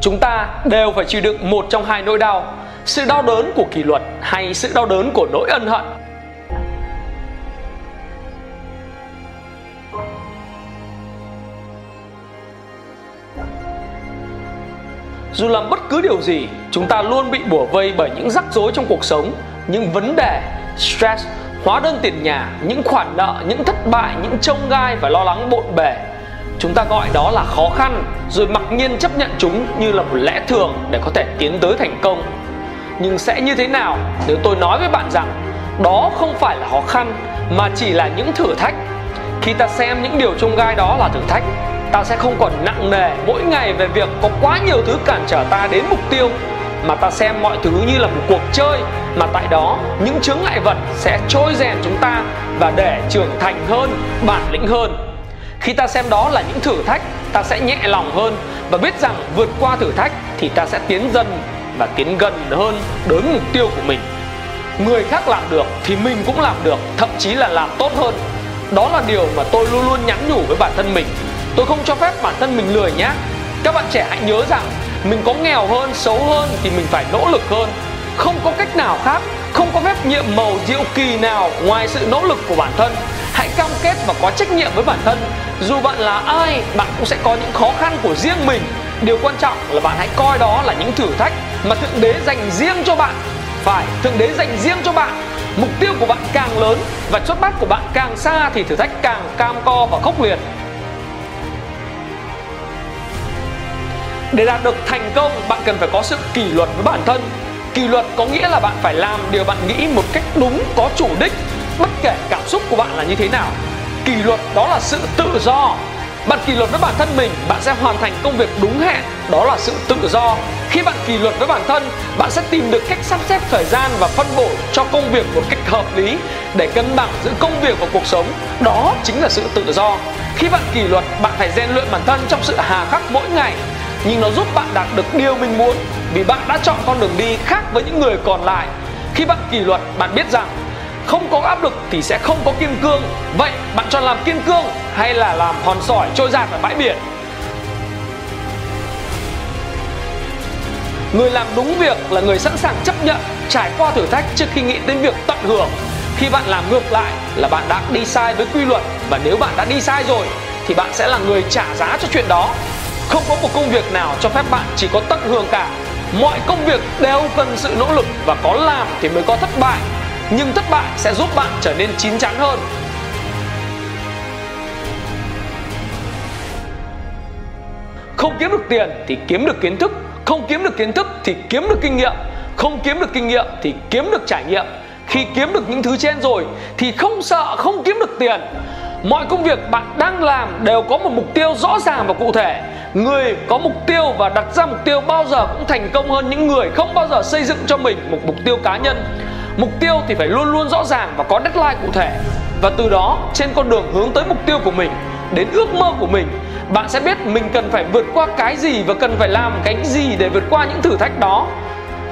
chúng ta đều phải chịu đựng một trong hai nỗi đau, sự đau đớn của kỷ luật hay sự đau đớn của nỗi ân hận. Dù làm bất cứ điều gì, chúng ta luôn bị bủa vây bởi những rắc rối trong cuộc sống, những vấn đề, stress, hóa đơn tiền nhà, những khoản nợ, những thất bại, những trông gai và lo lắng bộn bề chúng ta gọi đó là khó khăn, rồi mặc nhiên chấp nhận chúng như là một lẽ thường để có thể tiến tới thành công. Nhưng sẽ như thế nào nếu tôi nói với bạn rằng đó không phải là khó khăn, mà chỉ là những thử thách? Khi ta xem những điều trông gai đó là thử thách, ta sẽ không còn nặng nề mỗi ngày về việc có quá nhiều thứ cản trở ta đến mục tiêu, mà ta xem mọi thứ như là một cuộc chơi, mà tại đó những chướng ngại vật sẽ trôi rèn chúng ta và để trưởng thành hơn, bản lĩnh hơn khi ta xem đó là những thử thách, ta sẽ nhẹ lòng hơn và biết rằng vượt qua thử thách thì ta sẽ tiến dần và tiến gần hơn đến mục tiêu của mình. Người khác làm được thì mình cũng làm được, thậm chí là làm tốt hơn. Đó là điều mà tôi luôn luôn nhắn nhủ với bản thân mình. Tôi không cho phép bản thân mình lười nhác. Các bạn trẻ hãy nhớ rằng mình có nghèo hơn, xấu hơn thì mình phải nỗ lực hơn. Không có cách nào khác, không có phép nhiệm màu diệu kỳ nào ngoài sự nỗ lực của bản thân cam kết và có trách nhiệm với bản thân. Dù bạn là ai, bạn cũng sẽ có những khó khăn của riêng mình. Điều quan trọng là bạn hãy coi đó là những thử thách mà thượng đế dành riêng cho bạn. Phải, thượng đế dành riêng cho bạn. Mục tiêu của bạn càng lớn và xuất phát của bạn càng xa thì thử thách càng cam co và khốc liệt. Để đạt được thành công, bạn cần phải có sự kỷ luật với bản thân. Kỷ luật có nghĩa là bạn phải làm điều bạn nghĩ một cách đúng, có chủ đích bất kể cảm xúc của bạn là như thế nào. Kỷ luật đó là sự tự do. Bạn kỷ luật với bản thân mình, bạn sẽ hoàn thành công việc đúng hẹn đó là sự tự do. Khi bạn kỷ luật với bản thân, bạn sẽ tìm được cách sắp xếp thời gian và phân bổ cho công việc một cách hợp lý để cân bằng giữa công việc và cuộc sống. Đó chính là sự tự do. Khi bạn kỷ luật, bạn phải rèn luyện bản thân trong sự hà khắc mỗi ngày. Nhưng nó giúp bạn đạt được điều mình muốn, vì bạn đã chọn con đường đi khác với những người còn lại. Khi bạn kỷ luật, bạn biết rằng không có áp lực thì sẽ không có kim cương. Vậy bạn chọn làm kim cương hay là làm hòn sỏi trôi giạt ở bãi biển? Người làm đúng việc là người sẵn sàng chấp nhận, trải qua thử thách trước khi nghĩ đến việc tận hưởng. Khi bạn làm ngược lại là bạn đã đi sai với quy luật và nếu bạn đã đi sai rồi thì bạn sẽ là người trả giá cho chuyện đó. Không có một công việc nào cho phép bạn chỉ có tận hưởng cả. Mọi công việc đều cần sự nỗ lực và có làm thì mới có thất bại nhưng thất bại sẽ giúp bạn trở nên chín chắn hơn. Không kiếm được tiền thì kiếm được kiến thức. Không kiếm được kiến thức thì kiếm được kinh nghiệm. Không kiếm được kinh nghiệm thì kiếm được trải nghiệm. Khi kiếm được những thứ trên rồi thì không sợ, không kiếm được tiền. Mọi công việc bạn đang làm đều có một mục tiêu rõ ràng và cụ thể. Người có mục tiêu và đặt ra mục tiêu bao giờ cũng thành công hơn những người không bao giờ xây dựng cho mình một mục tiêu cá nhân mục tiêu thì phải luôn luôn rõ ràng và có deadline cụ thể. Và từ đó, trên con đường hướng tới mục tiêu của mình, đến ước mơ của mình, bạn sẽ biết mình cần phải vượt qua cái gì và cần phải làm cái gì để vượt qua những thử thách đó.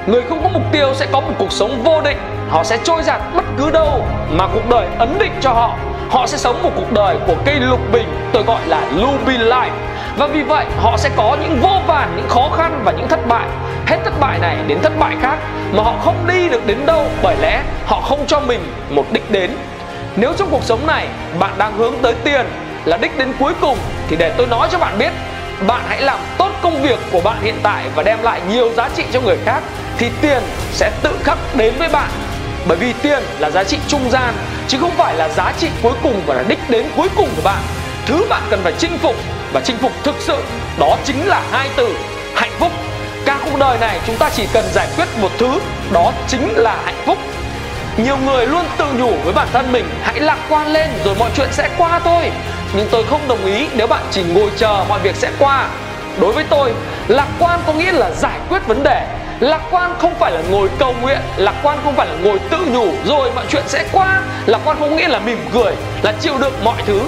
Người không có mục tiêu sẽ có một cuộc sống vô định, họ sẽ trôi giạt bất cứ đâu mà cuộc đời ấn định cho họ. Họ sẽ sống một cuộc đời của cây lục bình, tôi gọi là Ruby Life. Và vì vậy, họ sẽ có những vô vàn, những khó khăn và những thất bại hết thất bại này đến thất bại khác mà họ không đi được đến đâu bởi lẽ họ không cho mình một đích đến. Nếu trong cuộc sống này bạn đang hướng tới tiền là đích đến cuối cùng thì để tôi nói cho bạn biết, bạn hãy làm tốt công việc của bạn hiện tại và đem lại nhiều giá trị cho người khác thì tiền sẽ tự khắc đến với bạn. Bởi vì tiền là giá trị trung gian, chứ không phải là giá trị cuối cùng và là đích đến cuối cùng của bạn. Thứ bạn cần phải chinh phục và chinh phục thực sự đó chính là hai từ hạnh phúc cuộc đời này, chúng ta chỉ cần giải quyết một thứ, đó chính là hạnh phúc. Nhiều người luôn tự nhủ với bản thân mình, hãy lạc quan lên, rồi mọi chuyện sẽ qua thôi. Nhưng tôi không đồng ý nếu bạn chỉ ngồi chờ mọi việc sẽ qua. Đối với tôi, lạc quan có nghĩa là giải quyết vấn đề. Lạc quan không phải là ngồi cầu nguyện, lạc quan không phải là ngồi tự nhủ, rồi mọi chuyện sẽ qua. Lạc quan không nghĩa là mỉm cười, là chịu đựng mọi thứ.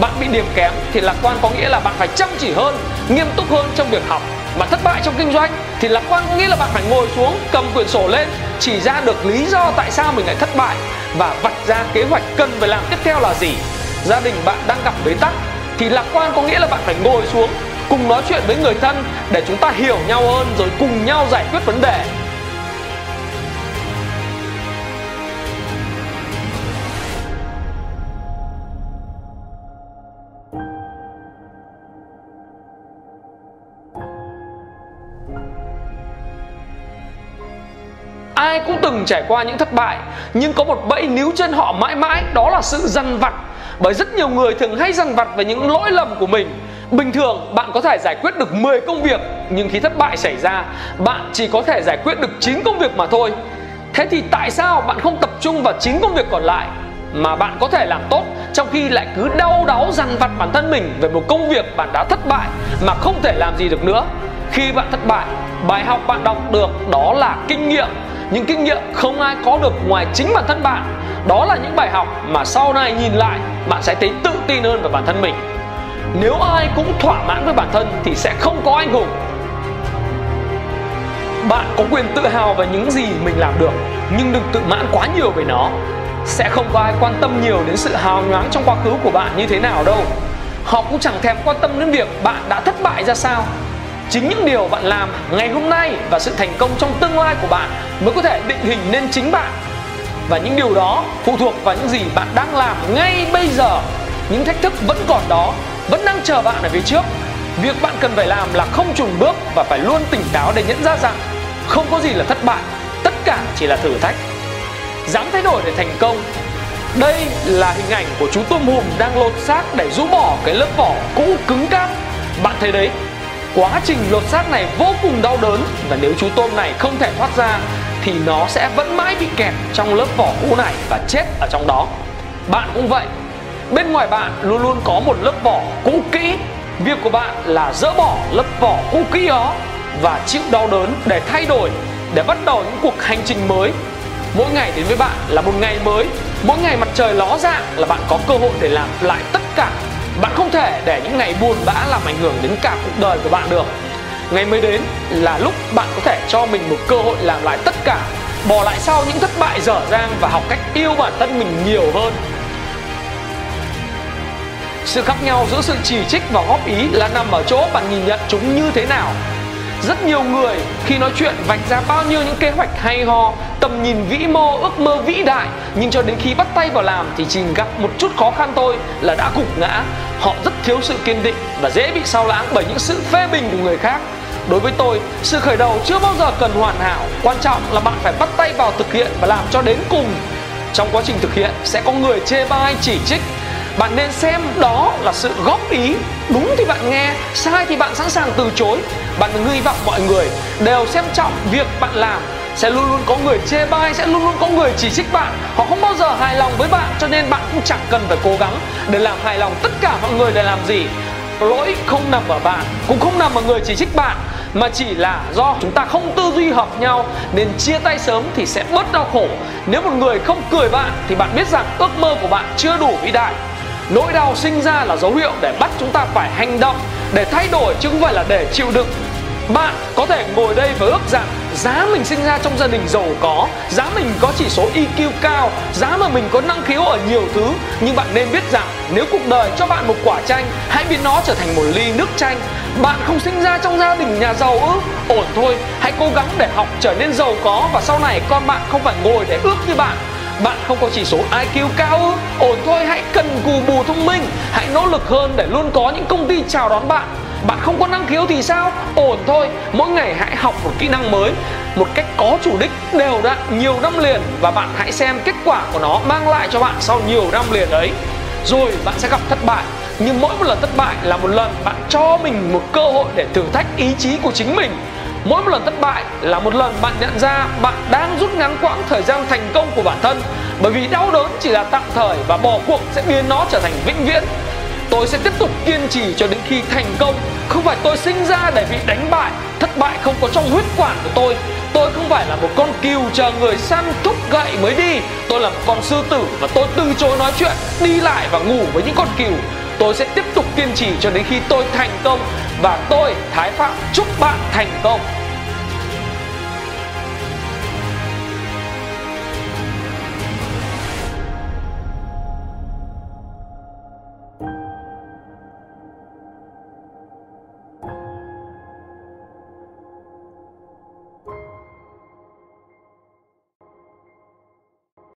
Bạn bị điểm kém thì lạc quan có nghĩa là bạn phải chăm chỉ hơn, nghiêm túc hơn trong việc học mà thất bại trong kinh doanh thì lạc quan có nghĩa là bạn phải ngồi xuống, cầm quyển sổ lên, chỉ ra được lý do tại sao mình lại thất bại và vạch ra kế hoạch cần phải làm tiếp theo là gì. Gia đình bạn đang gặp bế tắc thì lạc quan có nghĩa là bạn phải ngồi xuống, cùng nói chuyện với người thân để chúng ta hiểu nhau hơn rồi cùng nhau giải quyết vấn đề. Ai cũng từng trải qua những thất bại, nhưng có một bẫy níu chân họ mãi mãi, đó là sự dằn vặt. Bởi rất nhiều người thường hay dằn vặt về những lỗi lầm của mình. Bình thường, bạn có thể giải quyết được 10 công việc, Nhưng khi thất bại xảy ra, Bạn chỉ có thể giải quyết được 9 công việc mà thôi. Thế thì tại sao bạn không tập trung vào 9 công việc còn lại, Mà bạn có thể làm tốt, Trong khi lại cứ đau đáu dằn vặt bản thân mình Về một công việc bạn đã thất bại Mà không thể làm gì được nữa? Khi bạn thất bại, Bài học bạn đọc được đó là kinh nghiệm những kinh nghiệm không ai có được ngoài chính bản thân bạn. Đó là những bài học mà sau này nhìn lại, bạn sẽ thấy tự tin hơn về bản thân mình. Nếu ai cũng thỏa mãn với bản thân thì sẽ không có anh hùng. Bạn có quyền tự hào về những gì mình làm được, nhưng đừng tự mãn quá nhiều về nó. Sẽ không có ai quan tâm nhiều đến sự hào nhoáng trong quá khứ của bạn như thế nào đâu. Họ cũng chẳng thèm quan tâm đến việc bạn đã thất bại ra sao chính những điều bạn làm ngày hôm nay và sự thành công trong tương lai của bạn mới có thể định hình nên chính bạn. Và những điều đó phụ thuộc vào những gì bạn đang làm ngay bây giờ. Những thách thức vẫn còn đó, vẫn đang chờ bạn ở phía trước. Việc bạn cần phải làm là không trùng bước và phải luôn tỉnh táo để nhận ra rằng không có gì là thất bại, tất cả chỉ là thử thách. Dám thay đổi để thành công, đây là hình ảnh của chú tôm hùm đang lột xác để rũ bỏ cái lớp vỏ cũ cứng cáp. Bạn thấy đấy quá trình lột xác này vô cùng đau đớn. Và nếu chú tôm này không thể thoát ra, thì nó sẽ vẫn mãi bị kẹt trong lớp vỏ cũ này và chết ở trong đó. Bạn cũng vậy. Bên ngoài bạn luôn luôn có một lớp vỏ cũ kỹ. Việc của bạn là dỡ bỏ lớp vỏ cũ kỹ đó và chịu đau đớn để thay đổi, để bắt đầu những cuộc hành trình mới. Mỗi ngày đến với bạn là một ngày mới. Mỗi ngày mặt trời ló dạng là bạn có cơ hội để làm lại tất cả bạn không thể để những ngày buồn bã làm ảnh hưởng đến cả cuộc đời của bạn được. Ngày mới đến là lúc bạn có thể cho mình một cơ hội làm lại tất cả, bỏ lại sau những thất bại dở dang và học cách yêu bản thân mình nhiều hơn. Sự khác nhau giữa sự chỉ trích và góp ý là nằm ở chỗ bạn nhìn nhận chúng như thế nào rất nhiều người khi nói chuyện vạch ra bao nhiêu những kế hoạch hay ho, tầm nhìn vĩ mô, ước mơ vĩ đại. Nhưng cho đến khi bắt tay vào làm thì chỉ gặp một chút khó khăn thôi là đã gục ngã. Họ rất thiếu sự kiên định và dễ bị sao lãng bởi những sự phê bình của người khác. Đối với tôi, sự khởi đầu chưa bao giờ cần hoàn hảo. Quan trọng là bạn phải bắt tay vào thực hiện và làm cho đến cùng. Trong quá trình thực hiện, sẽ có người chê bai, chỉ trích bạn nên xem đó là sự góp ý. Đúng thì bạn nghe, sai thì bạn sẵn sàng từ chối. Bạn đừng hy vọng mọi người đều xem trọng việc bạn làm. Sẽ luôn luôn có người chê bai, sẽ luôn luôn có người chỉ trích bạn. Họ không bao giờ hài lòng với bạn, cho nên bạn cũng chẳng cần phải cố gắng để làm hài lòng tất cả mọi người để làm gì. Lỗi không nằm ở bạn, cũng không nằm ở người chỉ trích bạn, mà chỉ là do chúng ta không tư duy hợp nhau. Nên chia tay sớm thì sẽ bớt đau khổ. Nếu một người không cười bạn thì bạn biết rằng ước mơ của bạn chưa đủ vĩ đại nỗi đau sinh ra là dấu hiệu để bắt chúng ta phải hành động, để thay đổi chứ không phải là để chịu đựng. Bạn có thể ngồi đây và ước rằng giá mình sinh ra trong gia đình giàu có, giá mình có chỉ số EQ cao, giá mà mình có năng khiếu ở nhiều thứ. Nhưng bạn nên biết rằng nếu cuộc đời cho bạn một quả chanh, hãy biến nó trở thành một ly nước chanh. Bạn không sinh ra trong gia đình nhà giàu ư? Ổn thôi, hãy cố gắng để học trở nên giàu có và sau này con bạn không phải ngồi để ước như bạn bạn không có chỉ số IQ cao ư? Ổn thôi, hãy cần cù bù thông minh. Hãy nỗ lực hơn để luôn có những công ty chào đón bạn. Bạn không có năng khiếu thì sao? Ổn thôi, mỗi ngày hãy học một kỹ năng mới, một cách có chủ đích, đều đặn nhiều năm liền và bạn hãy xem kết quả của nó mang lại cho bạn sau nhiều năm liền ấy. Rồi bạn sẽ gặp thất bại, nhưng mỗi một lần thất bại là một lần bạn cho mình một cơ hội để thử thách ý chí của chính mình mỗi một lần thất bại là một lần bạn nhận ra bạn đang rút ngắn quãng thời gian thành công của bản thân. Bởi vì đau đớn chỉ là tạm thời và bỏ cuộc sẽ biến nó trở thành vĩnh viễn. Tôi sẽ tiếp tục kiên trì cho đến khi thành công. Không phải tôi sinh ra để bị đánh bại, thất bại không có trong huyết quản của tôi. Tôi không phải là một con cừu chờ người săn thúc gậy mới đi. Tôi là một con sư tử và tôi từ chối nói chuyện, đi lại và ngủ với những con cừu tôi sẽ tiếp tục kiên trì cho đến khi tôi thành công. Và tôi, thái phạm, chúc bạn thành công.